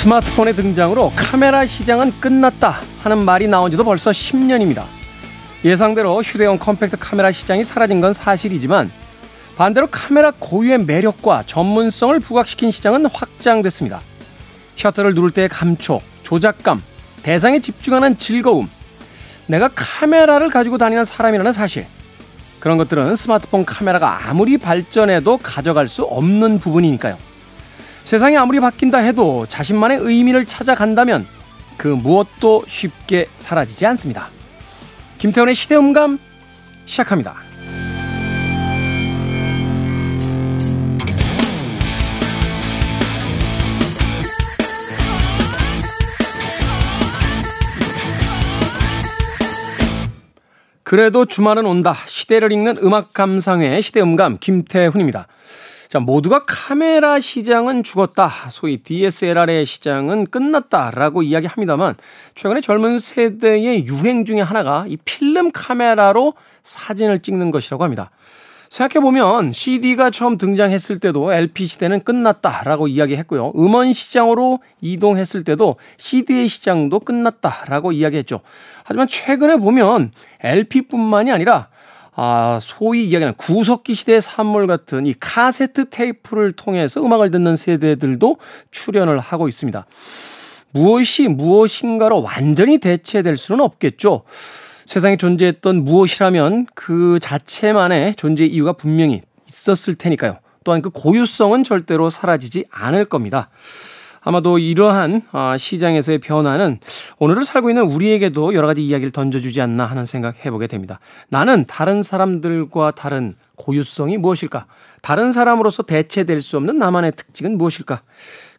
스마트폰의 등장으로 카메라 시장은 끝났다 하는 말이 나온 지도 벌써 10년입니다. 예상대로 휴대용 컴팩트 카메라 시장이 사라진 건 사실이지만 반대로 카메라 고유의 매력과 전문성을 부각시킨 시장은 확장됐습니다. 셔터를 누를 때의 감촉, 조작감, 대상에 집중하는 즐거움, 내가 카메라를 가지고 다니는 사람이라는 사실. 그런 것들은 스마트폰 카메라가 아무리 발전해도 가져갈 수 없는 부분이니까요. 세상이 아무리 바뀐다 해도 자신만의 의미를 찾아간다면 그 무엇도 쉽게 사라지지 않습니다. 김태훈의 시대음감 시작합니다. 그래도 주말은 온다. 시대를 읽는 음악 감상회 시대음감 김태훈입니다. 자, 모두가 카메라 시장은 죽었다. 소위 DSLR의 시장은 끝났다라고 이야기합니다만 최근에 젊은 세대의 유행 중의 하나가 이 필름 카메라로 사진을 찍는 것이라고 합니다. 생각해보면 CD가 처음 등장했을 때도 LP 시대는 끝났다라고 이야기했고요. 음원 시장으로 이동했을 때도 CD의 시장도 끝났다라고 이야기했죠. 하지만 최근에 보면 LP뿐만이 아니라 아, 소위 이야기하는 구석기 시대의 산물 같은 이 카세트 테이프를 통해서 음악을 듣는 세대들도 출연을 하고 있습니다. 무엇이 무엇인가로 완전히 대체될 수는 없겠죠. 세상에 존재했던 무엇이라면 그 자체만의 존재 이유가 분명히 있었을 테니까요. 또한 그 고유성은 절대로 사라지지 않을 겁니다. 아마도 이러한 아, 시장에서의 변화는 오늘을 살고 있는 우리에게도 여러 가지 이야기를 던져주지 않나 하는 생각 해보게 됩니다. 나는 다른 사람들과 다른 고유성이 무엇일까? 다른 사람으로서 대체될 수 없는 나만의 특징은 무엇일까?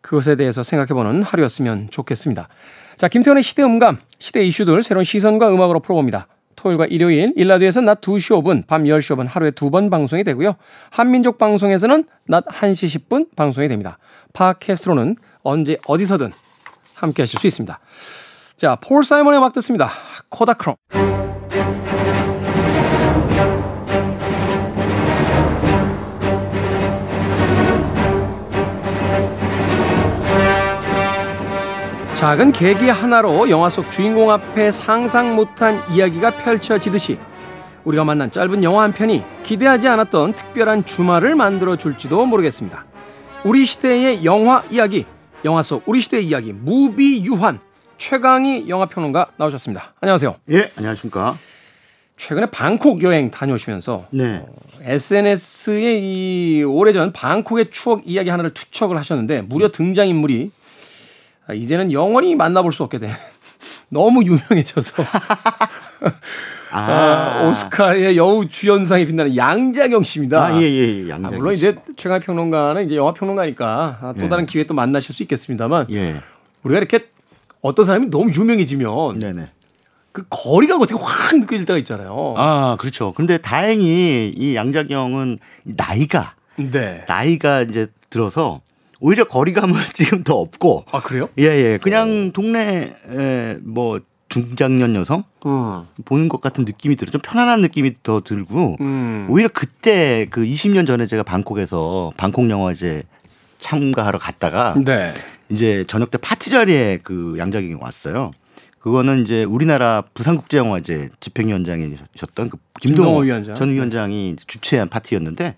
그것에 대해서 생각해보는 하루였으면 좋겠습니다. 자, 김태훈의 시대 음감, 시대 이슈들 새로운 시선과 음악으로 풀어봅니다. 토요일과 일요일, 일라드에서 낮 2시 5분, 밤 10시 5분 하루에 두 번 방송이 되고요. 한민족 방송에서는 낮 1시 10분 방송이 됩니다. 팟캐스트로는 언제 어디서든 함께 하실 수 있습니다. 자, 폴 사이먼의 음악 듣습니다. 코다크롬. 작은 계기 하나로 영화 속 주인공 앞에 상상 못한 이야기가 펼쳐지듯이 우리가 만난 짧은 영화 한 편이 기대하지 않았던 특별한 주말을 만들어 줄지도 모르겠습니다. 우리 시대의 영화 이야기 영화 속 우리 시대의 이야기 무비 유한 최강희 영화평론가 나오셨습니다. 안녕하세요. 예, 안녕하십니까. 최근에 방콕 여행 다녀오시면서 네. 어, SNS에 이 오래전 방콕의 추억 이야기 하나를 투척을 하셨는데 무려 등장 인물이 아, 이제는 영원히 만나볼 수 없게 된 너무 유명해져서 아. 아, 오스카의 여우 주연상에 빛나는 양자경 씨입니다. 아, 예, 예, 예 양자경. 아, 물론 이제 최강 평론가는 이제 영화 평론가니까 아, 또 예. 다른 기회에 또 만나실 수 있겠습니다만 예. 우리가 이렇게 어떤 사람이 너무 유명해지면 네네. 그 거리가 어떻게 확 느껴질 때가 있잖아요. 아, 그렇죠. 근데 다행히 이 양자경은 나이가 네. 나이가 이제 들어서 오히려 거리감은 지금 더 없고. 아, 그래요? 예, 예. 그냥 동네, 에, 뭐, 중장년 여성 음. 보는 것 같은 느낌이 들어 좀 편안한 느낌이 더 들고 음. 오히려 그때 그 20년 전에 제가 방콕에서 방콕 영화제 참가하러 갔다가 네. 이제 저녁 때 파티 자리에 그 양자경이 왔어요. 그거는 이제 우리나라 부산국제영화제 집행위원장이셨던 그 김동호 위원장. 전 위원장이 주최한 파티였는데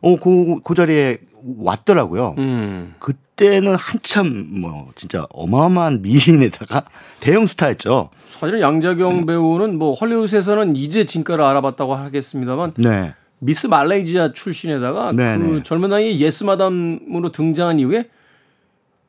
어, 그, 그 자리에 왔더라고요. 음. 그 때는 한참 뭐 진짜 어마어마한 미인에다가 대형 스타였죠. 사실은 양자경 배우는 뭐 헐리우드에서는 이제 진가를 알아봤다고 하겠습니다만 네. 미스 말레이시아 출신에다가 네네. 그 네. 젊은 나이에 예스 마담으로 등장한 이후에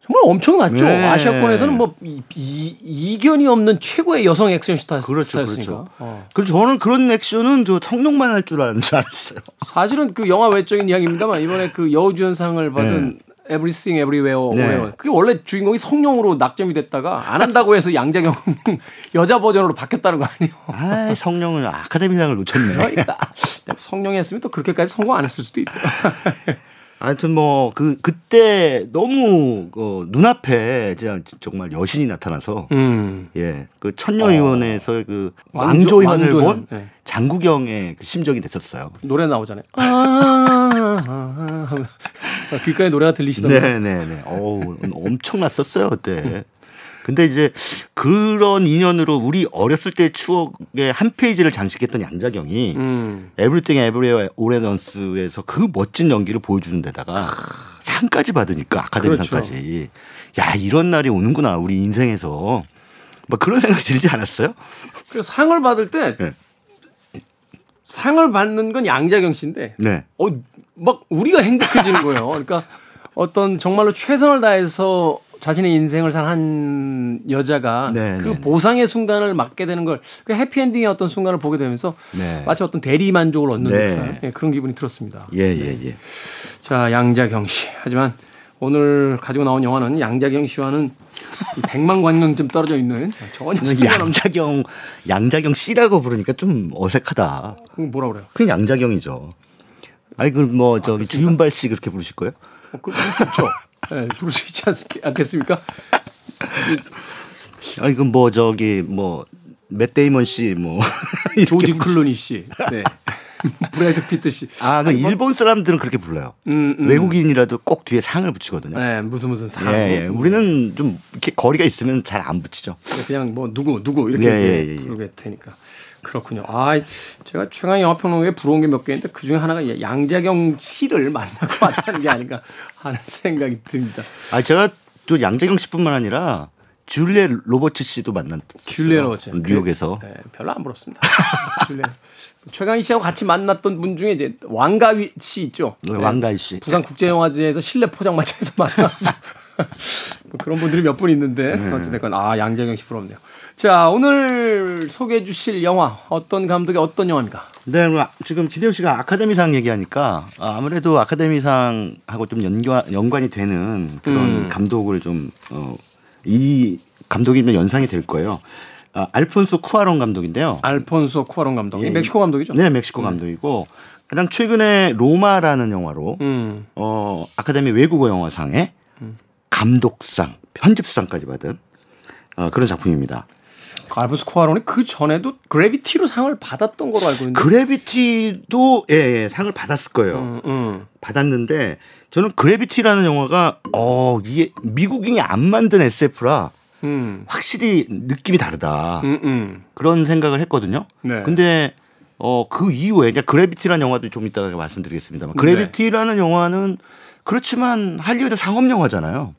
정말 엄청났죠. 네. 아시아권에서는 뭐 이, 이, 이견이 없는 최고의 여성 액션 스타, 그렇죠, 스타였으니까. 그렇죠. 어. 그래서 저는 그런 액션은 저 성룡만 할 줄 아는 줄 알았어요. 사실은 그 영화 외적인 이야기입니다만 이번에 그 여우주연상을 받은 네. Everything Everywhere 네. 그게 원래 주인공이 성룡으로 낙점이 됐다가 안 한다고 해서 양자경 여자 버전으로 바뀌었다는 거 아니에요? 아, 성룡은 아카데미상을 놓쳤네. 그러니까 성룡이 했으면 또 그렇게까지 성공 안 했을 수도 있어요. 하여튼 뭐 그 그때 너무 어, 눈앞에 정말 여신이 나타나서 음. 예그 천녀의원에서 어. 그 왕조현을 본 네. 장구경의 그 심정이 됐었어요. 노래 나오잖아요. 아, 아, 아, 귓가에 노래가 들리시던가요? 네네네. 어우, 엄청났었어요, 그때. 근데 이제 그런 인연으로 우리 어렸을 때 추억의 한 페이지를 장식했던 양자경이 음. 에브리띵 에브리웨어 오레던스에서 그 멋진 연기를 보여주는 데다가 상까지 받으니까 아카데미상까지. 그렇죠. 야, 이런 날이 오는구나, 우리 인생에서. 뭐 그런 생각이 들지 않았어요? 그래서 상을 받을 때 네. 상을 받는 건 양자경 씨인데 네. 어, 막 우리가 행복해지는 거예요. 그러니까 어떤 정말로 최선을 다해서 자신의 인생을 산 한 여자가 네, 그 네, 네, 보상의 순간을 맞게 되는 걸 그 해피엔딩의 어떤 순간을 보게 되면서 네. 마치 어떤 대리 만족을 얻는 네. 듯한 예, 그런 기분이 들었습니다. 예, 예, 예. 자, 양자경 씨. 하지만 오늘 가지고 나온 영화는 양자경 씨와는 100만 관광점 떨어져 있는 전혀 양자경 양자경 씨라고 부르니까 좀 어색하다. 뭐라 그래요? 그냥 양자경이죠. 아니 그뭐 저기 아, 주윤발 씨 그렇게 부르실 거예요? 어, 그럴 수 있죠. 네, 부를 수 있지 않겠습니까? 아 이건 뭐 저기 뭐 맷 데이먼 씨, 뭐 조지 클루니 씨, 네. 브래드 피트 씨. 아, 그뭐 일본 사람들은 그렇게 불러요. 음, 음. 외국인이라도 꼭 뒤에 상을 붙이거든요. 네, 무슨 무슨 상. 예, 예. 우리는 좀 이렇게 거리가 있으면 잘 안 붙이죠. 그냥 뭐 누구 누구 이렇게, 예, 예, 예. 부르게 되니까. 그렇군요. 아, 제가 최강 영화평론가에 부러운 게 몇 개인데 그 중에 하나가 양자경 씨를 만나고 왔다는 게 아닌가 하는 생각이 듭니다. 아, 제가 또 양자경 씨뿐만 아니라 줄리에 로버츠 씨도 만난 줄리에 로버츠 뉴욕에서 네, 별로 안 부럽습니다. 최강희 씨하고 같이 만났던 분 중에 이제 왕가위 씨 있죠. 네, 왕가위 씨. 부산 국제영화제에서 실내 포장마차에서 만나고 뭐 그런 분들이 몇 분 있는데 네. 어찌됐건 아 양재경 씨 부럽네요. 자 오늘 소개해 주실 영화 어떤 감독의 어떤 영화입니까? 네, 지금 기대호 씨가 아카데미상 얘기하니까 아무래도 아카데미상하고 좀 연관 연관이 되는 그런 음. 감독을 좀 어, 이 감독이면 연상이 될 거예요. 아, 알폰소 쿠아론 감독인데요. 알폰소 쿠아론 감독이 예. 멕시코 감독이죠? 네, 멕시코 음. 감독이고 가장 최근에 로마라는 영화로 음. 어, 아카데미 외국어 영화상에 음. 감독상, 편집상까지 받은 어, 그런 작품입니다. 그 알폰소 쿠아론이 그 전에도 그래비티로 상을 받았던 걸로 알고 있는데. 그래비티도 예, 예 상을 받았을 거예요. 음, 음. 받았는데 저는 그래비티라는 영화가 어 이게 미국인이 안 만든 SF라 음. 확실히 느낌이 다르다. 음, 음. 그런 생각을 했거든요. 네. 근데 어, 그 이후에 그냥 그래비티라는 영화도 좀 이따가 말씀드리겠습니다만 그래비티라는 네. 영화는 그렇지만 할리우드 상업 영화잖아요.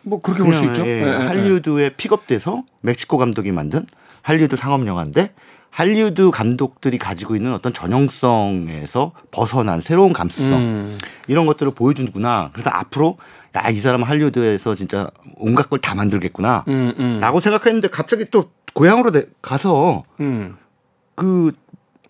뭐 그렇게 볼 수 있죠. 예, 네, 네, 할리우드에 픽업돼서 멕시코 감독이 만든 할리우드 상업 영화인데 할리우드 감독들이 가지고 있는 어떤 전형성에서 벗어난 새로운 감수성 음. 이런 것들을 보여주는구나. 그래서 앞으로 야, 이 사람은 할리우드에서 진짜 온갖 걸 다 만들겠구나. 음, 음. 라고 생각했는데 갑자기 또 고향으로 가서 음. 그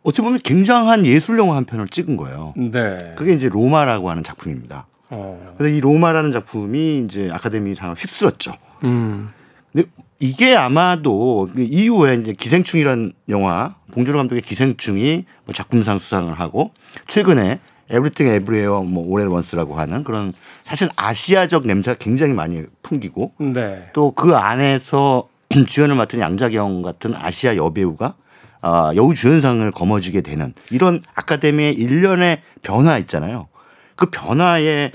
어떻게 보면 굉장한 예술 영화 한 편을 찍은 거예요. 네. 그게 이제 로마라고 하는 작품입니다. 어. 그래서 이 로마라는 작품이 이제 아카데미 상을 휩쓸었죠. 음. 근데 이게 아마도 그 이후에 이제 기생충이라는 영화 봉준호 감독의 기생충이 뭐 작품상 수상을 하고 최근에 Everything Everywhere 뭐 All at Once라고 하는 그런 사실 아시아적 냄새가 굉장히 많이 풍기고 네. 또그 안에서 주연을 맡은 양자경 같은 아시아 여배우가 아, 여우 주연상을 거머쥐게 되는 이런 아카데미의 일련의 변화 있잖아요. 그 변화의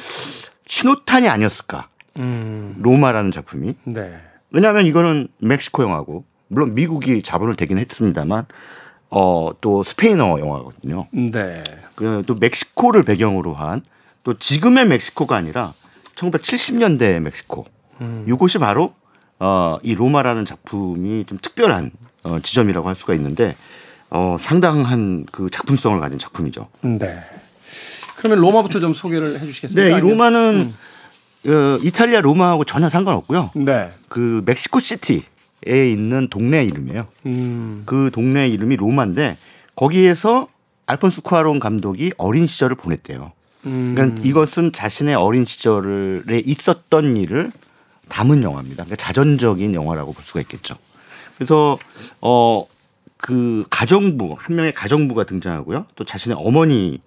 신호탄이 아니었을까. 음. 로마라는 작품이. 네. 왜냐하면 이거는 멕시코 영화고 물론 미국이 자본을 대긴 했습니다만 어, 또 스페인어 영화거든요. 네. 그, 또 멕시코를 배경으로 한 또 지금의 멕시코가 아니라 1970년대 멕시코. 음. 이곳이 바로 어, 이 로마라는 작품이 좀 특별한 어, 지점이라고 할 수가 있는데 어, 상당한 그 작품성을 가진 작품이죠. 네. 그러면 로마부터 좀 소개를 해주시겠습니까? 네, 이 로마는 음. 어, 이탈리아 로마하고 전혀 상관없고요. 네. 그 멕시코 시티 에 있는 동네 이름이에요. 음. 그 동네 이름이 로마인데 거기에서 알폰소 쿠아론 감독이 어린 시절을 보냈대요. 음. 그러니까 이것은 자신의 어린 시절에 있었던 일을 담은 영화입니다. 그러니까 자전적인 영화라고 볼 수가 있겠죠. 그래서 어 그 가정부 한 명의 가정부가 등장하고요. 또 자신의 어머니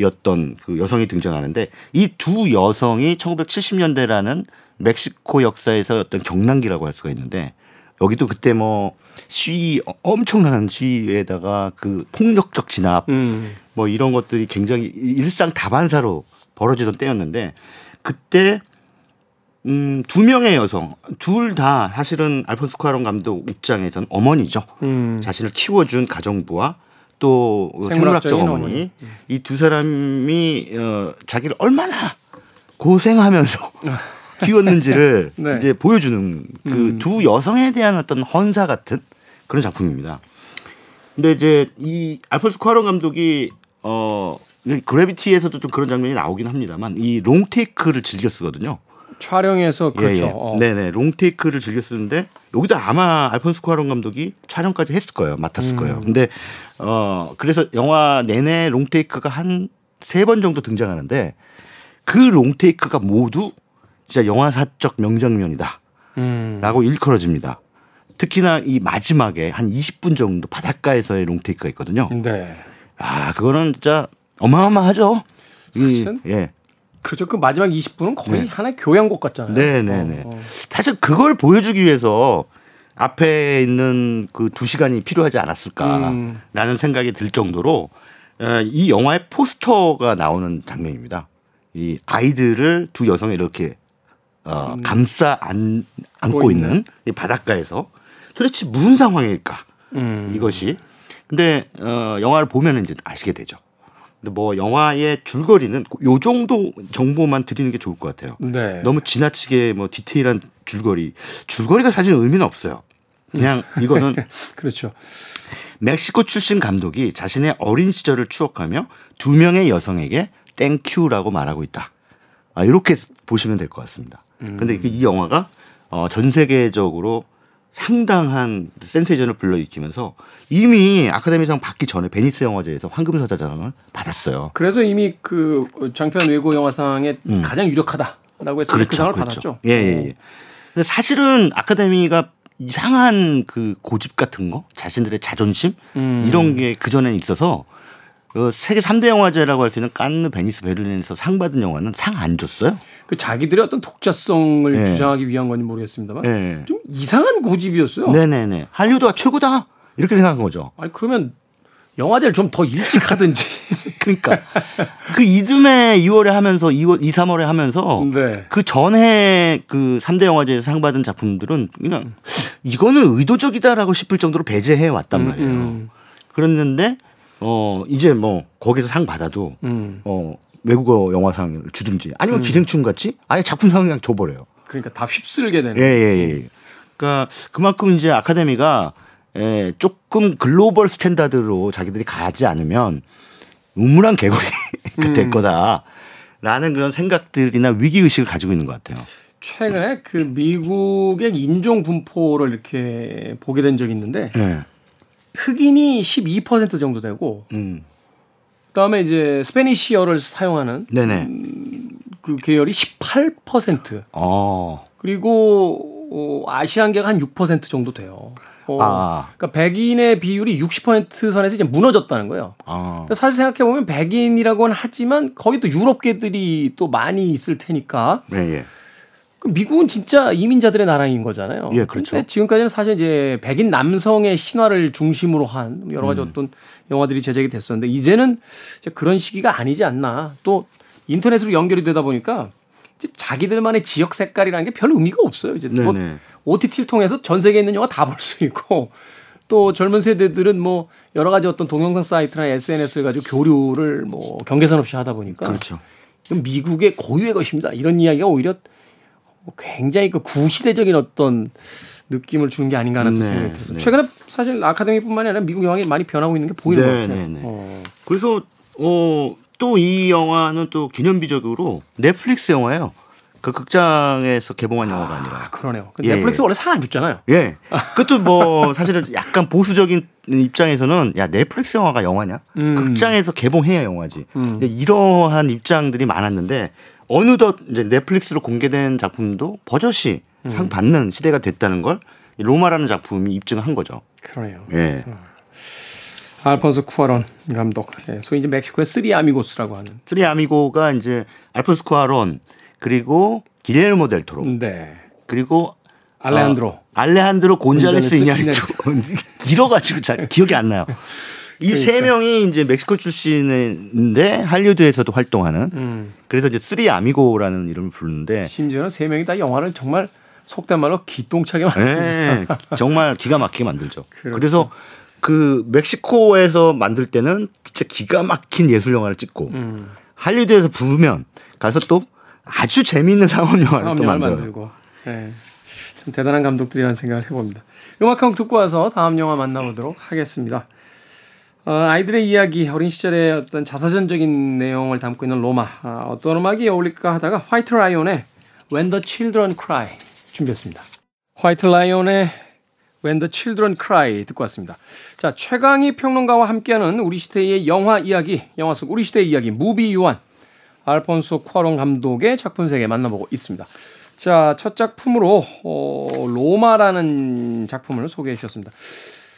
였던 그 여성이 등장하는데 이 두 여성이 1970년대라는 멕시코 역사에서 어떤 경랑기라고 할 수가 있는데 여기도 그때 뭐 시위 엄청난 시위에다가 그 폭력적 진압 음. 뭐 이런 것들이 굉장히 일상 다반사로 벌어지던 때였는데 그때 음, 두 명의 여성, 둘 다 사실은 알폰스 쿠아론 감독 입장에서는 어머니죠. 음. 자신을 키워준 가정부와 또 생물학적 어머니, 어머니. 이 두 사람이 어, 자기를 얼마나 고생하면서 키웠는지를 네. 이제 보여주는 그두 음. 여성에 대한 어떤 헌사 같은 그런 작품입니다. 근데 이제 이 알폰스 쿠아론 감독이 어 그래비티에서도 좀 그런 장면이 나오긴 합니다만 이 롱테이크를 즐겨 쓰거든요. 촬영에서 그렇죠. 예, 예. 어. 네네 롱테이크를 즐겨 쓰는데 여기도 아마 알폰스 쿠아론 감독이 촬영까지 했을 거예요. 맡았을 음. 거예요. 근데 어 그래서 영화 내내 롱테이크가 한 세 번 정도 등장하는데 그 롱테이크가 모두 진짜 영화사적 명장면이다. 음. 라고 일컬어집니다. 특히나 이 마지막에 한 20분 정도 바닷가에서의 롱테이크가 있거든요. 네. 아, 그거는 진짜 어마어마하죠. 사실 이, 예. 그렇죠. 그 마지막 20분은 거의 네. 하나의 교양곡 같잖아요. 네네네. 어, 어. 사실 그걸 보여주기 위해서 앞에 있는 그 두 시간이 필요하지 않았을까라는 음. 생각이 들 정도로 어, 이 영화의 포스터가 나오는 장면입니다. 이 아이들을 두 여성이 이렇게 어, 음. 감싸 안, 안고 있는 이 바닷가에서 도대체 무슨 상황일까 음. 이것이 근데 어, 영화를 보면 이제 아시게 되죠. 근데 뭐 영화의 줄거리는 요 정도 정보만 드리는 게 좋을 것 같아요. 네. 너무 지나치게 뭐 디테일한 줄거리, 줄거리가 사실 의미는 없어요. 그냥 이거는 그렇죠. 멕시코 출신 감독이 자신의 어린 시절을 추억하며 두 명의 여성에게 thank you라고 말하고 있다. 아, 이렇게 보시면 될 것 같습니다. 음. 근데 이 영화가 어, 전 세계적으로 상당한 센세이션을 불러일으키면서 이미 아카데미상 받기 전에 베니스 영화제에서 황금사자상을 받았어요. 그래서 이미 그 장편 외국 영화상에 음. 가장 유력하다라고 해서 그 그렇죠, 그 상을 그렇죠. 받았죠. 예, 예, 예. 근데 사실은 아카데미가 이상한 그 고집 같은 거, 자신들의 자존심 음. 이런 게 그 전에 있어서 그 세계 3대 영화제라고 할 수 있는 깐느, 베니스, 베를린에서 상 받은 영화는 상 안 줬어요. 그 자기들의 어떤 독자성을 네. 주장하기 위한 건지 모르겠습니다만 네. 좀 이상한 고집이었어요. 네네네. 할리우드가 최고다 이렇게 생각한 거죠. 아니 그러면 영화제를 좀 더 일찍 하든지. 그러니까 그 이듬해 2월에 하면서 2월 2, 3월에 하면서 네. 그 전에 그 3대 영화제에서 상 받은 작품들은 그냥 이거는 의도적이다라고 싶을 정도로 배제해 왔단 음, 말이에요. 음. 그랬는데 어 이제 뭐 거기서 상 받아도 음. 어 외국어 영화상을 주든지 아니면 음. 기생충 같이 아예 작품상 그냥 줘버려요. 그러니까 다 휩쓸게 되는. 예예예. 예, 예. 그러니까 그만큼 이제 아카데미가 예, 조금 글로벌 스탠다드로 자기들이 가지 않으면 우물한 개구리가 음. 될 거다라는 그런 생각들이나 위기 의식을 가지고 있는 것 같아요. 최근에 그 미국의 인종 분포를 이렇게 보게 된 적이 있는데 네. 흑인이 12% 정도 되고 음. 그다음에 이제 스페니시어를 사용하는 음, 그 계열이 18%. 어. 그리고 어, 아시안계가 한 6% 정도 돼요. 어, 아. 그러니까 백인의 비율이 60% 선에서 이제 무너졌다는 거예요. 아. 사실 생각해 보면 백인이라고는 하지만 거기 또 유럽계들이 또 많이 있을 테니까. 네, 예. 그 미국은 진짜 이민자들의 나라인 거잖아요. 예, 그렇죠. 근데 지금까지는 사실 이제 백인 남성의 신화를 중심으로 한 여러 가지 음. 어떤 영화들이 제작이 됐었는데 이제는 이제 그런 시기가 아니지 않나. 또 인터넷으로 연결이 되다 보니까 이제 자기들만의 지역 색깔이라는 게 별 의미가 없어요. 이제 뭐 OTT를 통해서 전 세계에 있는 영화 다 볼 수 있고 또 젊은 세대들은 뭐 여러 가지 어떤 동영상 사이트나 SNS를 가지고 교류를 뭐 경계선 없이 하다 보니까 그렇죠. 미국의 고유의 것입니다. 이런 이야기가 오히려 굉장히 그 구시대적인 어떤 느낌을 주는 게 아닌가 하는 네, 생각이 들어서 네. 최근에 사실 아카데미뿐만이 아니라 미국 영화가 많이 변하고 있는 게 보이는 네, 것 같아요. 네, 네. 어. 그래서 어, 또 이 영화는 또 기념비적으로 넷플릭스 영화예요. 그 극장에서 개봉한 아, 영화가 아니라. 그러네요. 그 예, 넷플릭스 예. 원래 상 안 줬잖아요. 예. 그것도 뭐 사실은 약간 보수적인 입장에서는 야 넷플릭스 영화가 영화냐? 음. 극장에서 개봉해야 영화지. 음. 이러한 입장들이 많았는데 어느덧 이제 넷플릭스로 공개된 작품도 버젓이 음. 상 받는 시대가 됐다는 걸 로마라는 작품이 입증한 거죠. 그러네요. 예. 음. 알폰소 쿠아론 감독. 예, 소위 이제 멕시코의 Three Amigos라고 하는. Three Amigo가 이제 알폰소 쿠아론 그리고 기예르모 델 토로. 네. 그리고 알레한드로. 어, 알레한드로 곤잘레스 이냐리투. 길어가지고 잘 기억이 안 나요. 이세 그러니까. 명이 이제 멕시코 출신인데 할리우드에서도 활동하는 음. 그래서 이제 Three Amigo라는 이름을 부르는데 심지어는 세 명이 다 영화를 정말 속된 말로 기똥차게 만듭니다. 네, 정말 기가 막히게 만들죠. 그렇죠. 그래서 그 멕시코에서 만들 때는 진짜 기가 막힌 예술 영화를 찍고 음. 할리우드에서 부르면 가서 또 아주 재미있는 상업 영화를 또 만들고. 네. 참 대단한 감독들이라는 생각을 해봅니다. 음악 한 곡 듣고 와서 다음 영화 만나보도록 하겠습니다. 어, 아이들의 이야기, 어린 시절의 어떤 자서전적인 내용을 담고 있는 로마. 아, 어떤 음악이 어울릴까 하다가 화이트 라이온의 When the Children Cry 준비했습니다. 화이트 라이온의 When the Children Cry 듣고 왔습니다. 자, 최강희 평론가와 함께하는 우리 시대의 영화 이야기, 영화 속 우리 시대의 이야기, 무비 유한, 알폰소 쿠아론 감독의 작품 세계 만나보고 있습니다. 자, 첫 작품으로 어, 로마라는 작품을 소개해 주셨습니다.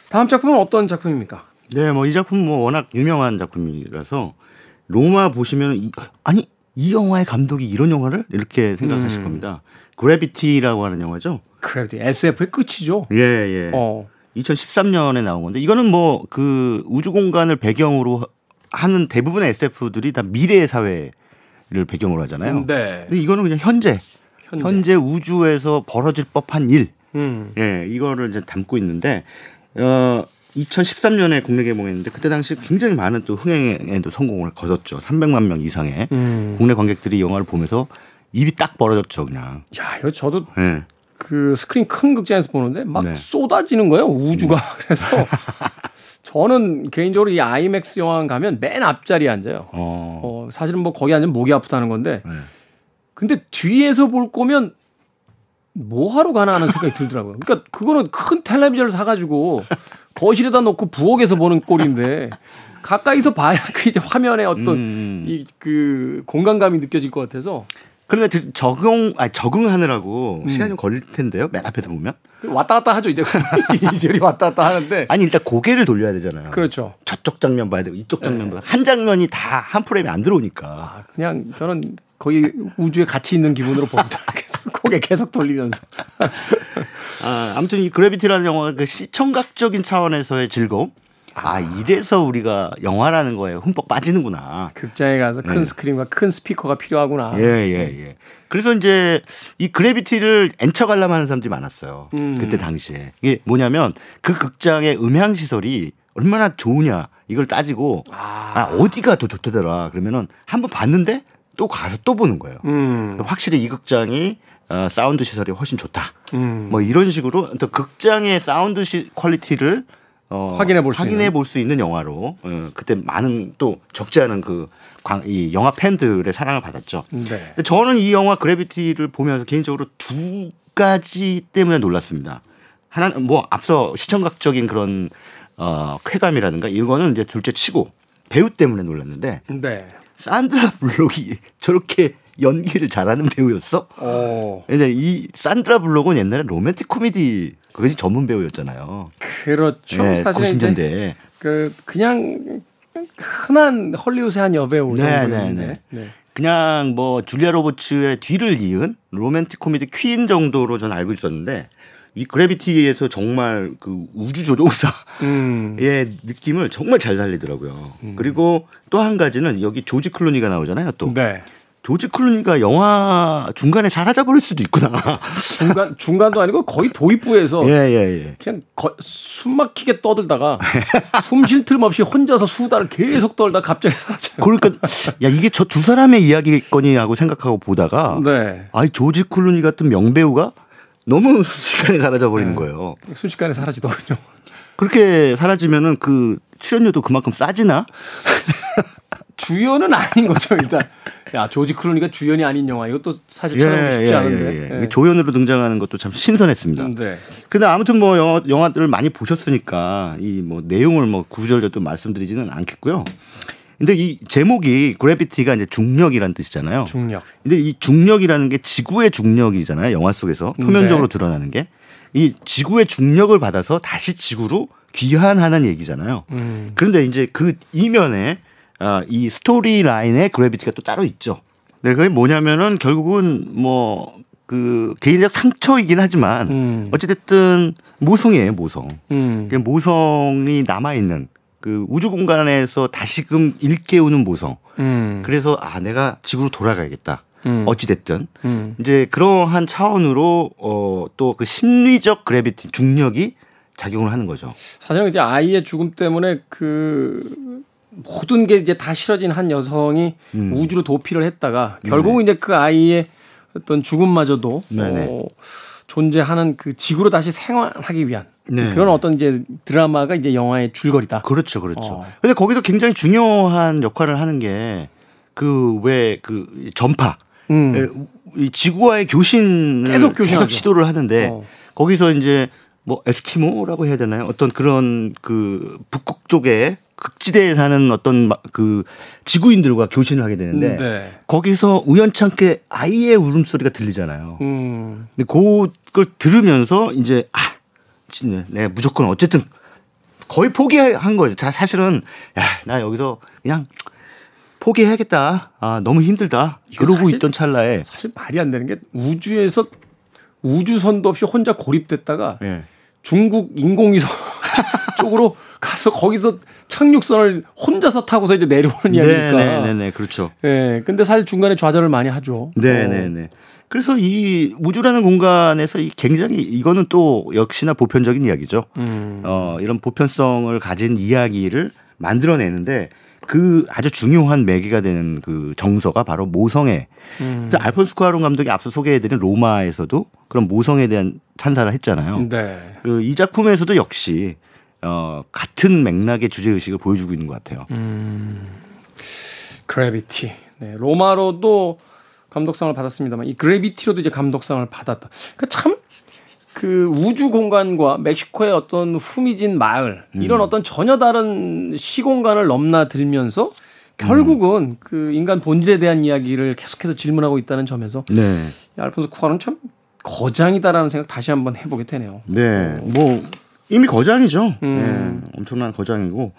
다음 작품은 어떤 작품입니까? 네, 뭐 이 작품 뭐 워낙 유명한 작품이라서 로마 보시면 이, 아니 이 영화의 감독이 이런 영화를 이렇게 생각하실 음. 겁니다. 그래비티라고 하는 영화죠. 그래비티 SF의 끝이죠. 예, 예. 어. 2013년에 나온 건데 이거는 뭐 그 우주 공간을 배경으로 하는 대부분의 SF들이 다 미래 사회를 배경으로 하잖아요. 네. 근데 이거는 그냥 현재, 현재, 현재 우주에서 벌어질 법한 일. 음. 예, 이거를 이제 담고 있는데 어 2013년에 국내 개봉했는데 그때 당시 굉장히 많은 또 흥행에도 성공을 거뒀죠. 300만 명 이상의 음. 국내 관객들이 영화를 보면서 입이 딱 벌어졌죠, 그냥. 야, 이거 저도 네. 그 스크린 큰 극장에서 보는데 막 네. 쏟아지는 거예요, 우주가. 음. 그래서 저는 개인적으로 이 아이맥스 영화 가면 맨 앞자리에 앉아요. 어. 어 사실은 뭐 거기 앉으면 목이 아프다는 건데. 네. 근데 뒤에서 볼 거면 뭐 하러 가나 하는 생각이 들더라고요. 그러니까 그거는 큰 텔레비전을 사가지고 거실에다 놓고 부엌에서 보는 꼴인데 가까이서 봐야 그 이제 화면에 어떤 음. 이그 공간감이 느껴질 것 같아서 그런데 적용 아 적응하느라고 음. 시간이 좀 걸릴 텐데요. 맨 앞에서 보면 왔다 갔다 하죠 이제 이절이 왔다 갔다 하는데 아니 일단 고개를 돌려야 되잖아요. 그렇죠. 저쪽 장면 봐야 되고 이쪽 장면 네. 봐야 한 장면이 다 한 프레임이 안 들어오니까 아, 그냥 저는 거의 우주에 같이 있는 기분으로 봅니다. 고개 계속 돌리면서 아, 아무튼 이 그래비티라는 영화가 그 시청각적인 차원에서의 즐거움. 아, 이래서 우리가 영화라는 거에 흠뻑 빠지는구나. 극장에 가서 큰 네. 스크린과 큰 스피커가 필요하구나. 예, 예, 예. 그래서 이제 이 그래비티를 엔쳐가려면 하는 사람들이 많았어요. 음. 그때 당시에. 이게 뭐냐면 그 극장의 음향 시설이 얼마나 좋으냐 이걸 따지고 아, 아 어디가 더 좋다더라 그러면은 한번 봤는데 또 가서 또 보는 거예요. 음. 확실히 이 극장이 어, 사운드 시설이 훨씬 좋다. 음. 뭐 이런 식으로 또 극장의 사운드 시, quality를 어, 확인해 볼수 확인해 볼수 있는 영화로 어, 그때 많은 또 적지 않은 그이 영화 팬들의 사랑을 받았죠. 네. 저는 이 영화 그래비티를 보면서 개인적으로 두 가지 때문에 놀랐습니다. 하나는 뭐 앞서 시청각적인 그런 어, 쾌감이라든가 이거는 이제 둘째 치고 배우 때문에 놀랐는데 네. 산드라 블록이 저렇게 연기를 잘하는 배우였어. 어. 근데 이 산드라 블록은 옛날에 로맨틱 코미디 그것이 전문 배우였잖아요. 그렇죠. 네, 사실 90년대. 그 그냥 흔한 헐리우드의 한 여배우 네, 정도인데. 네, 네. 네. 그냥 뭐 줄리아 로버츠의 뒤를 이은 로맨틱 코미디 퀸 정도로 저는 알고 있었는데 이 그래비티에서 정말 그 우주 조종사의 음. 느낌을 정말 잘 살리더라고요. 음. 그리고 또 한 가지는 여기 조지 클루니가 나오잖아요. 또 네. 조지 클루니가 영화 중간에 사라져 버릴 수도 있구나. 중간 중간도 아니고 거의 도입부에서 예, 예, 예. 그냥 거, 숨막히게 떠들다가 숨 쉴 틈 없이 혼자서 수다를 계속 떨다 갑자기 사라져요. 그러니까 야 이게 저 두 사람의 이야기거니 하고 생각하고 보다가 네. 아이 조지 클루니 같은 명배우가 너무 순식간에 사라져 버리는 네. 거예요. 순식간에 사라지더군요. 그렇게 사라지면은 그 출연료도 그만큼 싸지나? 주연은 아닌 거죠 일단. 야 조지 클루니가 주연이 아닌 영화 이것도 사실 찾아보기 예, 쉽지 예, 않은데 예, 예. 조연으로 등장하는 것도 참 신선했습니다. 음, 네. 근데 아무튼 뭐 영화 영화들을 많이 보셨으니까 이 뭐 내용을 뭐 구절절도 말씀드리지는 않겠고요. 근데 이 제목이 그래비티가 이제 중력이라는 뜻이잖아요. 중력. 근데 이 중력이라는 게 지구의 중력이잖아요. 영화 속에서 음, 표면적으로 네. 드러나는 게 이 지구의 중력을 받아서 다시 지구로 귀환하는 얘기잖아요. 음. 그런데 이제 그 이면에 아, 이 story line의 gravity가 또 따로 있죠. 네, 그게 뭐냐면은 결국은 뭐 그 개인적 상처이긴 하지만 음. 어찌됐든 모성이에요, 모성. 음. 모성이 남아 있는 그 우주 공간에서 다시금 일깨우는 모성. 음. 그래서 아 내가 지구로 돌아가야겠다. 음. 어찌 됐든 음. 이제 그러한 차원으로 어 또 그 심리적 gravity 중력이 작용을 하는 거죠. 사실은 이제 아이의 죽음 때문에 그 모든 게 이제 다 싫어진 한 여성이 음. 우주로 도피를 했다가 결국은 네. 이제 그 아이의 어떤 죽음마저도 어, 존재하는 그 지구로 다시 생활하기 위한 네. 그런 어떤 이제 드라마가 이제 영화의 줄거리다. 그렇죠, 그렇죠. 어. 근데 거기서 굉장히 중요한 역할을 하는 게 그 왜그 그 전파, 음. 이 지구와의 교신을 계속, 계속 시도를 하는데 어. 거기서 이제 뭐 에스키모라고 해야 되나요? 어떤 그런 그 북극 쪽에 극지대에 사는 어떤 그 지구인들과 교신을 하게 되는데 음, 네. 거기서 우연찮게 아이의 울음소리가 들리잖아요. 음. 근데 그걸 들으면서 이제 아, 진짜 내가 무조건 어쨌든 거의 포기한 거죠. 자, 사실은 야, 나 여기서 그냥 포기해야겠다. 아, 너무 힘들다. 그러고 있던 찰나에 사실 말이 안 되는 게 우주에서 우주선도 없이 혼자 고립됐다가 네. 중국 인공위성 쪽으로 가서 거기서 착륙선을 혼자서 타고서 이제 내려오는 이야기니까. 네네네, 네, 네, 그렇죠. 예. 네, 근데 사실 중간에 좌절을 많이 하죠. 네네네. 어. 그래서 이 우주라는 공간에서 이 굉장히 이거는 또 역시나 보편적인 이야기죠. 음. 어, 이런 보편성을 가진 이야기를 만들어내는데 그 아주 중요한 매개가 되는 그 정서가 바로 모성애. 음. 알폰스 쿠아론 감독이 앞서 소개해드린 로마에서도 그런 모성에 대한 찬사를 했잖아요. 네. 그이 작품에서도 역시 어, 같은 맥락의 주제 의식을 보여주고 있는 것 같아요. 음. 그래비티. 네. 로마로도 감독상을 받았습니다만 이 그래비티로도 이제 감독상을 받았다. 그러니까 참. 그 우주 공간과 멕시코의 어떤 후미진 마을 이런 음. 어떤 전혀 다른 시공간을 넘나들면서 결국은 음. 그 인간 본질에 대한 이야기를 계속해서 질문하고 있다는 점에서 네. 알폰소 쿠아론 참 거장이다라는 생각 다시 한번 해보게 되네요. 네, 뭐 이미 거장이죠. 음. 네, 엄청난 거장이고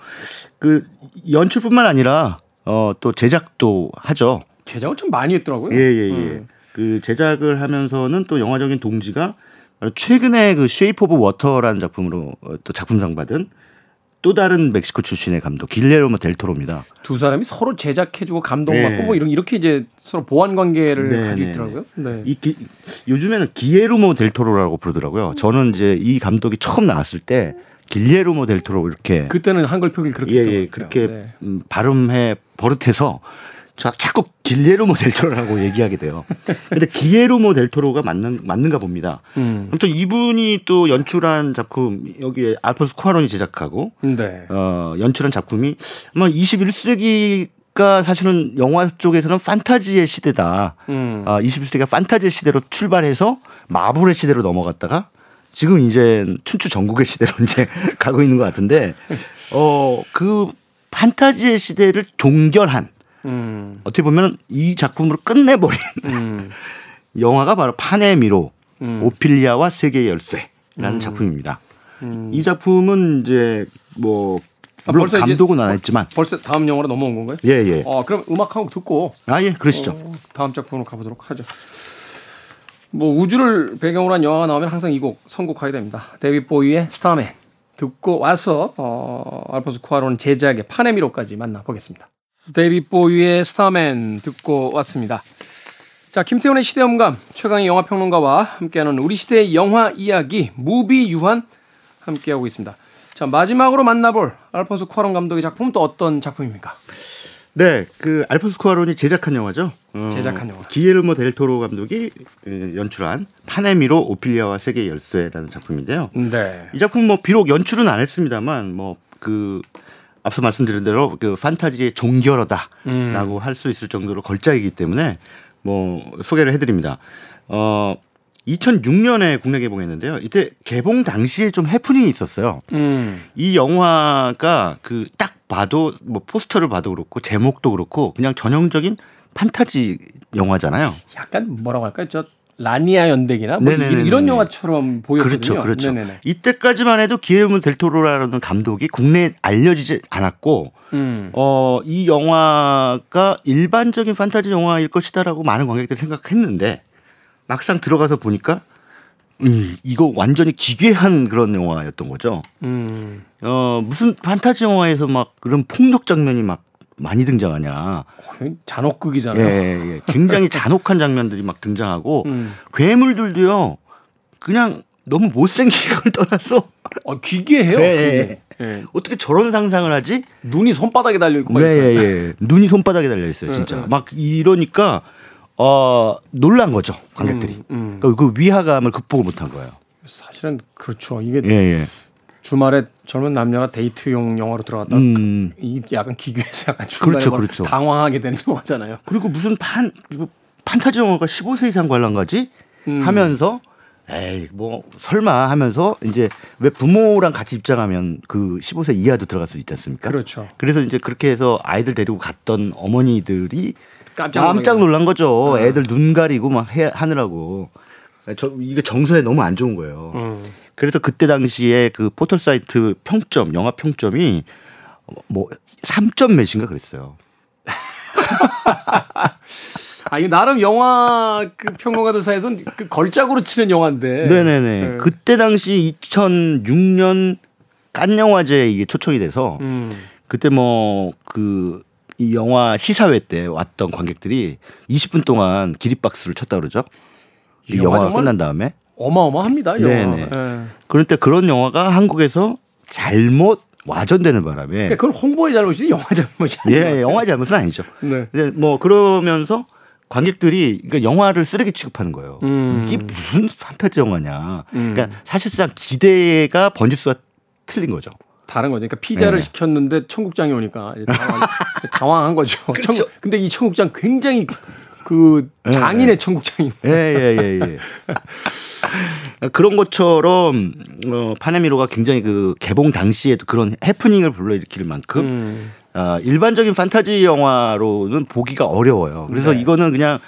그 연출뿐만 아니라 어, 또 제작도 하죠. 제작을 참 많이 했더라고요. 예 예예. 예, 예. 음. 그 제작을 하면서는 또 영화적인 동지가 최근에 그 Shape of Water라는 작품으로 또 작품상 받은 또 다른 멕시코 출신의 감독 길레르모 델토로입니다. 두 사람이 서로 제작해주고 감동받고 네. 뭐 이런 이렇게 이제 서로 보완 관계를 네, 가지고 네. 있더라고요. 네. 이 기, 요즘에는 기에르모 델토로라고 부르더라고요. 저는 이제 이 감독이 처음 나왔을 때 길레르모 델토로 이렇게 그때는 한글 표기를 그렇게 예, 예 그렇게 네. 음, 발음해 버릇해서 자, 자꾸 길레르모 델토로라고 얘기하게 돼요. 근데 기에르모 델토로가 맞는 맞는가 봅니다. 음. 아무튼 이분이 또 연출한 작품 여기에 알폰스 쿠아론이 제작하고 네. 어, 연출한 작품이 아마 21세기가 사실은 영화 쪽에서는 판타지의 시대다. 음. 아, 21세기가 판타지의 시대로 출발해서 마블의 시대로 넘어갔다가 지금 이제 춘추 전국의 시대로 이제 가고 있는 것 같은데 어 그 판타지의 시대를 종결한 음. 어떻게 보면 이 작품으로 끝내버린 음. 영화가 바로 파네미로 음. 오피리아와 세계의 열쇠라는 음. 작품입니다. 음. 이 작품은 이제 뭐 아, 물론 아, 감독은 안 했지만 벌써 다음 영화로 넘어온 건가요? 예 예. 어 그럼 음악 한곡 듣고 아 예 그러시죠. 어, 다음 작품으로 가보도록 하죠. 뭐 우주를 배경으로 한 영화가 나오면 항상 이 곡 선곡하게 됩니다. 데이비드 보위의 Starman 듣고 와서 어, 알폰스 쿠아론 제작의 판의 미로까지 만나보겠습니다. 데이비드 보위의 Starman 듣고 왔습니다. 자, 김태훈의 시대음감, 최강의 영화평론가와 함께하는 우리 시대의 영화 이야기, 무비 유한 함께하고 있습니다. 자, 마지막으로 만나볼 알폰소 쿠아론 감독의 작품은 또 어떤 작품입니까? 네, 그 알폰소 쿠아론이 제작한 영화죠. 어, 제작한 영화. 기에르모 델토로 감독이 연출한 파네미로 오피리아와 세계 열쇠라는 작품인데요. 네. 이 작품 뭐 비록 연출은 안 했습니다만 뭐그 앞서 말씀드린 대로 그 판타지의 종결어다라고 음. 할수 있을 정도로 걸작이기 때문에 뭐 소개를 해드립니다. 어 2006년에 국내 개봉했는데요. 이때 개봉 당시에 좀 해프닝이 있었어요. 음. 이 영화가 그 딱 봐도 뭐 포스터를 봐도 그렇고 제목도 그렇고 그냥 전형적인 판타지 영화잖아요. 약간 뭐라고 할까요? 저 라니아 연대기나 뭐 이런 영화처럼 보였거든요. 그렇죠, 그렇죠. 네네네. 이때까지만 해도 기에르모 델토로라는 감독이 국내에 알려지지 않았고, 음. 어, 이 영화가 일반적인 판타지 영화일 것이다라고 많은 관객들이 생각했는데 막상 들어가서 보니까 음, 이거 완전히 기괴한 그런 영화였던 거죠. 음. 어, 무슨 판타지 영화에서 막 그런 폭력 장면이 막 많이 등장하냐. 잔혹극이잖아요. 예, 예. 굉장히 잔혹한 장면들이 막 등장하고 음. 괴물들도요. 그냥 너무 못생긴 걸 떠나서 어, 기괴해요. 네, 네. 어떻게 저런 상상을 하지? 눈이 손바닥에 달려 있고 네, 예, 예. 눈이 손바닥에 달려 있어요, 진짜. 네, 막 이러니까 어 놀란 거죠 관객들이. 음, 음. 그, 그 위화감을 극복을 못한 거예요. 사실은 그렇죠. 이게 예, 예. 주말에 젊은 남녀가 데이트용 영화로 들어갔다. 음. 이 약간 기괴해서 약간 그렇죠, 그렇죠. 당황하게 되는 영화잖아요. 그리고 무슨 판 판타지 영화가 15세 이상 관람가지 음. 하면서 에이 뭐 설마 하면서 이제 왜 부모랑 같이 입장하면 그 15세 이하도 들어갈 수 있지 않습니까? 그렇죠. 그래서 이제 그렇게 해서 아이들 데리고 갔던 어머니들이 깜짝, 깜짝 놀란 거죠. 음. 애들 눈 가리고 막 해, 하느라고. 저 이게 정서에 너무 안 좋은 거예요. 음. 그래서 그때 당시에 그 포털 사이트 평점, 영화 평점이 뭐 3점 몇인가 그랬어요. 아, 이게 나름 영화 그 평론가들 사이에서는 그 걸작으로 치는 영화인데. 네네네. 네. 그때 당시 2006년 깐 영화제 이게 초청이 돼서 음. 그때 뭐 그 이 영화 시사회 때 왔던 관객들이 20분 동안 기립박수를 쳤다 그러죠. 이 영화가 끝난 다음에. 어마어마합니다. 영화. 네. 그런데 그런 영화가 한국에서 잘못 와전되는 바람에. 그러니까 그건 홍보의 잘못이지 영화 잘못이 아니에요. 예, 영화 잘못은 아니죠. 네. 근데 뭐 그러면서 관객들이 그러니까 영화를 쓰레기 취급하는 거예요. 음. 이게 무슨 판타지 영화냐. 음. 그러니까 사실상 기대가 번지수가 틀린 거죠. 다른 거죠. 그러니까 피자를 네. 시켰는데 청국장이 오니까 당황, 당황한 거죠. 그렇죠. 청국, 근데 이 청국장 굉장히 그 네, 장인의 네. 청국장이. 예, 예, 예, 예. 그런 것처럼 어, 파네미로가 굉장히 그 개봉 당시에도 그런 해프닝을 불러일으킬 만큼 음. 어, 일반적인 판타지 영화로는 보기가 어려워요. 그래서 네. 이거는 그냥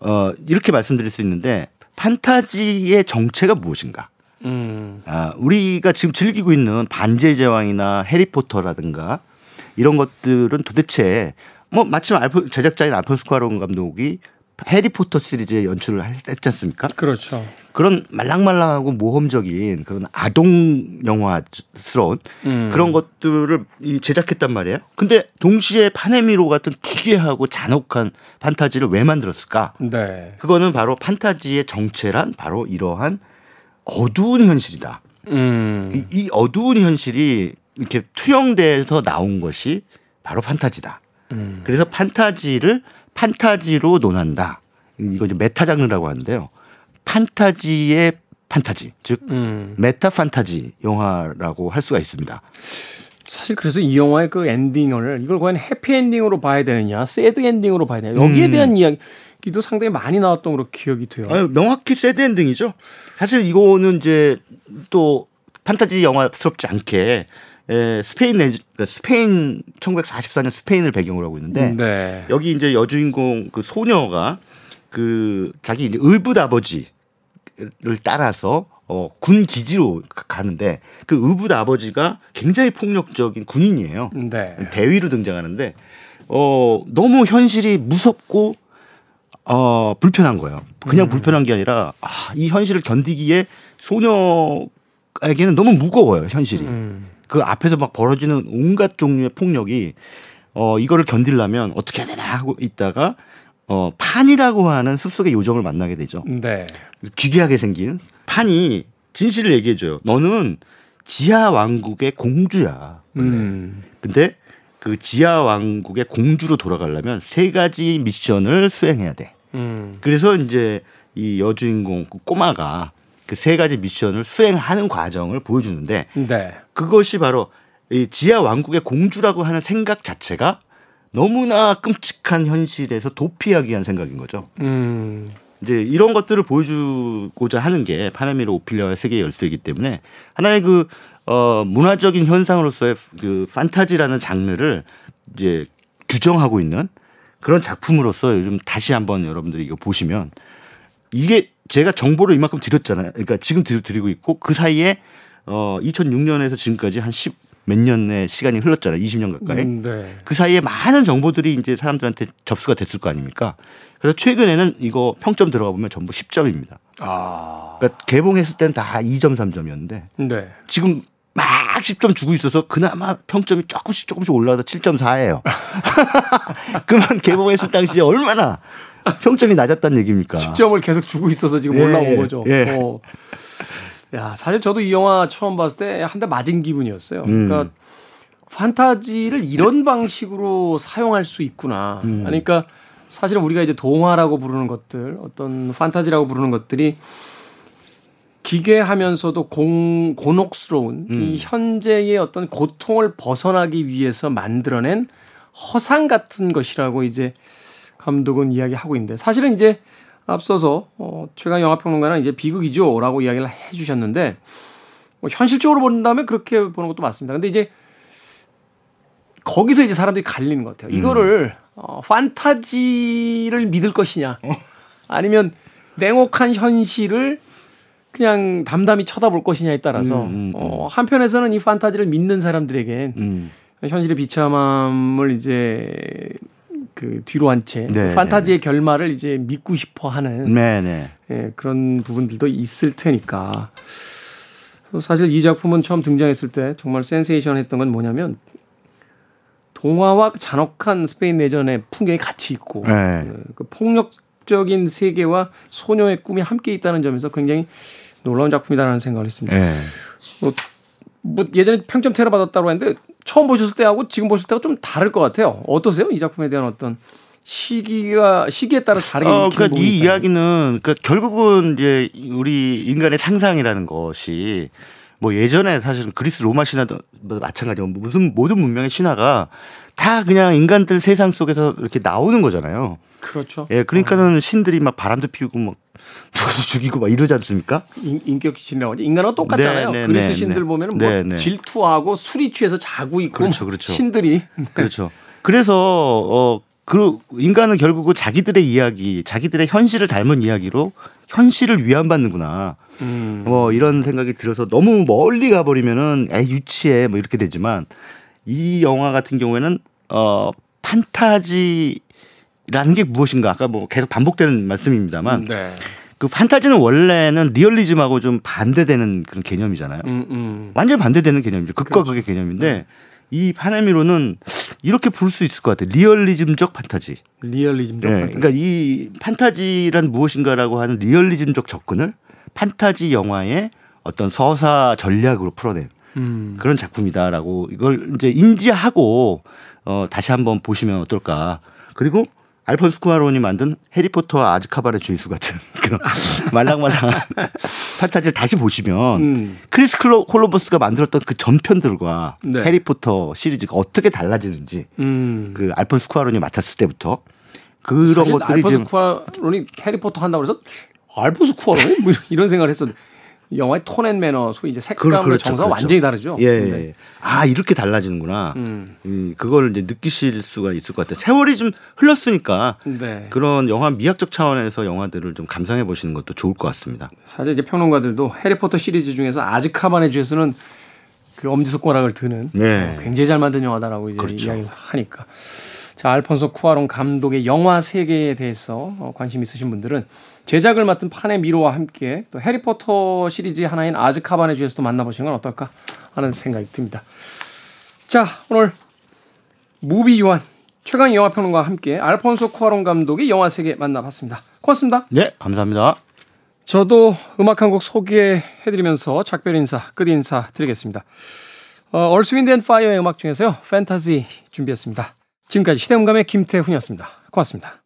어, 이렇게 말씀드릴 수 있는데 판타지의 정체가 무엇인가? 음. 아, 우리가 지금 즐기고 있는 반지의 제왕이나 해리포터라든가 이런 것들은 도대체 뭐 마침 알프 제작자인 알폰스 쿠아론 감독이 해리포터 시리즈의 연출을 했지 않습니까? 그렇죠. 그런 말랑말랑하고 모험적인 그런 아동 영화스러운 음. 그런 것들을 제작했단 말이에요. 근데 동시에 파네미로 같은 기괴하고 잔혹한 판타지를 왜 만들었을까? 네. 그거는 바로 판타지의 정체란 바로 이러한 어두운 현실이다. 음. 이, 이 어두운 현실이 이렇게 투영돼서 나온 것이 바로 판타지다. 음. 그래서 판타지를 판타지로 논한다. 이거 이제 메타 장르라고 하는데요. 판타지의 판타지, 즉 음. 메타 판타지 영화라고 할 수가 있습니다. 사실 그래서 이 영화의 그 엔딩을 이걸 과연 해피 엔딩으로 봐야 되느냐, 새드 엔딩으로 봐야 되느냐 여기에 음. 대한 이야기도 상당히 많이 나왔던 걸로 기억이 돼요. 아유, 명확히 새드 엔딩이죠. 사실 이거는 이제 또 판타지 영화스럽지 않게 에, 스페인 내 그러니까 스페인 1944년 스페인을 배경으로 하고 있는데 네. 여기 이제 여주인공 그 소녀가 그 자기 이제 의붓 아버지를 따라서 어, 군 기지로 가는데 그 의붓 아버지가 굉장히 폭력적인 군인이에요. 네. 대위로 등장하는데 어, 너무 현실이 무섭고 어, 불편한 거예요. 그냥 음. 불편한 게 아니라 아, 이 현실을 견디기에 소녀에게는 너무 무거워요, 현실이. 음. 그 앞에서 막 벌어지는 온갖 종류의 폭력이 어 이거를 견디려면 어떻게 해야 되나 하고 있다가 어 판이라고 하는 숲속의 요정을 만나게 되죠. 네. 기괴하게 생긴 판이 진실을 얘기해 줘요. 너는 지하 왕국의 공주야. 음. 근데 그 지하 왕국의 공주로 돌아가려면 세 가지 미션을 수행해야 돼. 음. 그래서 이제 이 여주인공 그 꼬마가 그 세 가지 미션을 수행하는 과정을 보여주는데 네. 그것이 바로 이 지하 왕국의 공주라고 하는 생각 자체가 너무나 끔찍한 현실에서 도피하기 위한 생각인 거죠. 음. 이제 이런 것들을 보여주고자 하는 게 파나미로 오피리아의 세계 열쇠이기 때문에 하나의 그 어, 문화적인 현상으로서의 그 판타지라는 장르를 이제 규정하고 있는 그런 작품으로서 요즘 다시 한번 여러분들이 이거 보시면 이게 제가 정보를 이만큼 드렸잖아요. 그러니까 지금 드리고 있고 그 사이에 어 2006년에서 지금까지 한 10 몇 년의 시간이 흘렀잖아요. 20년 가까이. 음, 네. 그 사이에 많은 정보들이 이제 사람들한테 접수가 됐을 거 아닙니까? 그래서 최근에는 이거 평점 들어가 보면 전부 10점입니다. 아. 그러니까 개봉했을 때는 다 2점, 3점이었는데 네. 지금 막 10점 주고 있어서 그나마 평점이 조금씩 조금씩 올라가다 7.4예요. 그만 개봉했을 당시에 얼마나 평점이 낮았다는 얘기입니까? 10점을 계속 주고 있어서 지금 예, 올라온 거죠. 예. 어. 야, 사실 저도 이 영화 처음 봤을 때 한 대 맞은 기분이었어요. 음. 그러니까 판타지를 이런 방식으로 사용할 수 있구나. 음. 그러니까 사실은 우리가 이제 동화라고 부르는 것들, 어떤 판타지라고 부르는 것들이 기괴하면서도 공, 곤혹스러운 음. 이 현재의 어떤 고통을 벗어나기 위해서 만들어낸 허상 같은 것이라고 이제 감독은 이야기하고 있는데 사실은 이제 앞서서 어, 최강 영화평론가는 이제 비극이죠라고 이야기를 해주셨는데 뭐 현실적으로 본다면 그렇게 보는 것도 맞습니다. 근데 이제 거기서 이제 사람들이 갈리는 것 같아요. 이거를 음. 어, 판타지를 믿을 것이냐 어. 아니면 냉혹한 현실을 그냥 담담히 쳐다볼 것이냐에 따라서 음, 음, 음. 어, 한편에서는 이 판타지를 믿는 사람들에겐 음. 현실의 비참함을 이제 그 뒤로 한채 네, 판타지의 네. 결말을 이제 믿고 싶어 하는 네, 네. 예, 그런 부분들도 있을 테니까. 사실 이 작품은 처음 등장했을 때 정말 센세이션 했던 건 뭐냐면 동화와 잔혹한 스페인 내전의 풍경이 같이 있고 네. 그, 그 폭력적인 세계와 소녀의 꿈이 함께 있다는 점에서 굉장히 놀라운 작품이다라는 생각을 했습니다. 네. 뭐, 뭐 예전에 평점 테러 받았다고 했는데 처음 보셨을 때하고 지금 보실 때가 좀 다를 것 같아요. 어떠세요? 이 작품에 대한 어떤 시기가 시기에 따라 다르게 어, 그러니까 이 이야기는 그러니까 결국은 이제 우리 인간의 상상이라는 것이 뭐 예전에 사실은 그리스 로마 신화도 마찬가지고 무슨 모든 문명의 신화가 다 그냥 인간들 세상 속에서 이렇게 나오는 거잖아요. 그렇죠. 예, 그러니까는 어. 신들이 막 바람도 피우고 막 누워서 죽이고 막 이러지 않습니까? 인, 격 신이라고 하죠. 인간은 똑같잖아요. 네, 네, 그리스 네, 신들 네. 보면 은 뭐 네, 네. 질투하고 술이 취해서 자고 있고 그렇죠, 그렇죠. 신들이 그렇죠. 그래서 어. 그 인간은 결국은 자기들의 이야기, 자기들의 현실을 닮은 이야기로 현실을 위안받는구나. 음. 뭐 이런 생각이 들어서 너무 멀리 가버리면은 애 유치해 뭐 이렇게 되지만 이 영화 같은 경우에는 어 판타지 라는 게 무엇인가 아까 뭐 계속 반복되는 말씀입니다만 네. 그 판타지는 원래는 리얼리즘하고 좀 반대되는 그런 개념이잖아요. 음, 음. 완전 반대되는 개념이죠. 극과 그렇죠. 극의 개념인데 네. 이 파네미로는 이렇게 부를 수 있을 것 같아요. 리얼리즘적 판타지. 리얼리즘적 네. 판타지. 그러니까 이 판타지란 무엇인가라고 하는 리얼리즘적 접근을 판타지 영화의 어떤 서사 전략으로 풀어낸 음. 그런 작품이다라고 이걸 이제 인지하고 어 다시 한번 보시면 어떨까. 그리고 알폰스 쿠아론이 만든 해리포터와 아즈카반의 죄수 같은 그런 말랑말랑한 판타지를 다시 보시면 음. 크리스 클로, 콜럼버스가 만들었던 그 전편들과 네. 해리포터 시리즈가 어떻게 달라지는지 음. 그 알폰스 쿠아론이 맡았을 때부터 그런 것들이 알폰스 쿠아론이 해리포터 한다고 해서 알폰스 쿠아론이 뭐 이런 생각을 했었는데 영화의 톤앤 매너, 소위 이제 색감과 그렇죠, 정서가 그렇죠. 완전히 다르죠. 예, 예. 네. 아 이렇게 달라지는구나. 음. 음, 그걸 이제 느끼실 수가 있을 것 같아요. 세월이 좀 흘렀으니까 네. 그런 영화 미학적 차원에서 영화들을 좀 감상해 보시는 것도 좋을 것 같습니다. 사실 이제 평론가들도 해리포터 시리즈 중에서 아즈카반의 죄수는 그 엄지손가락을 드는 네. 어, 굉장히 잘 만든 영화다라고 이제 그렇죠. 이야기를 하니까. 자, 알폰소 쿠아론 감독의 영화 세계에 대해서 어, 관심 있으신 분들은 제작을 맡은 파네 미로와 함께 또 해리포터 시리즈의 하나인 아즈카반의 주에서도 만나보시는 건 어떨까 하는 생각이 듭니다. 자, 오늘 무비 유한 최강 영화 평론가와 함께 알폰소 쿠아론 감독의 영화 세계 만나봤습니다. 고맙습니다. 네, 감사합니다. 저도 음악 한 곡 소개해드리면서 작별 인사, 끝 인사 드리겠습니다. 어, 얼스윈드 앤 파이어의 음악 중에서요, 팬타지 준비했습니다. 지금까지 시대음감의 김태훈이었습니다. 고맙습니다.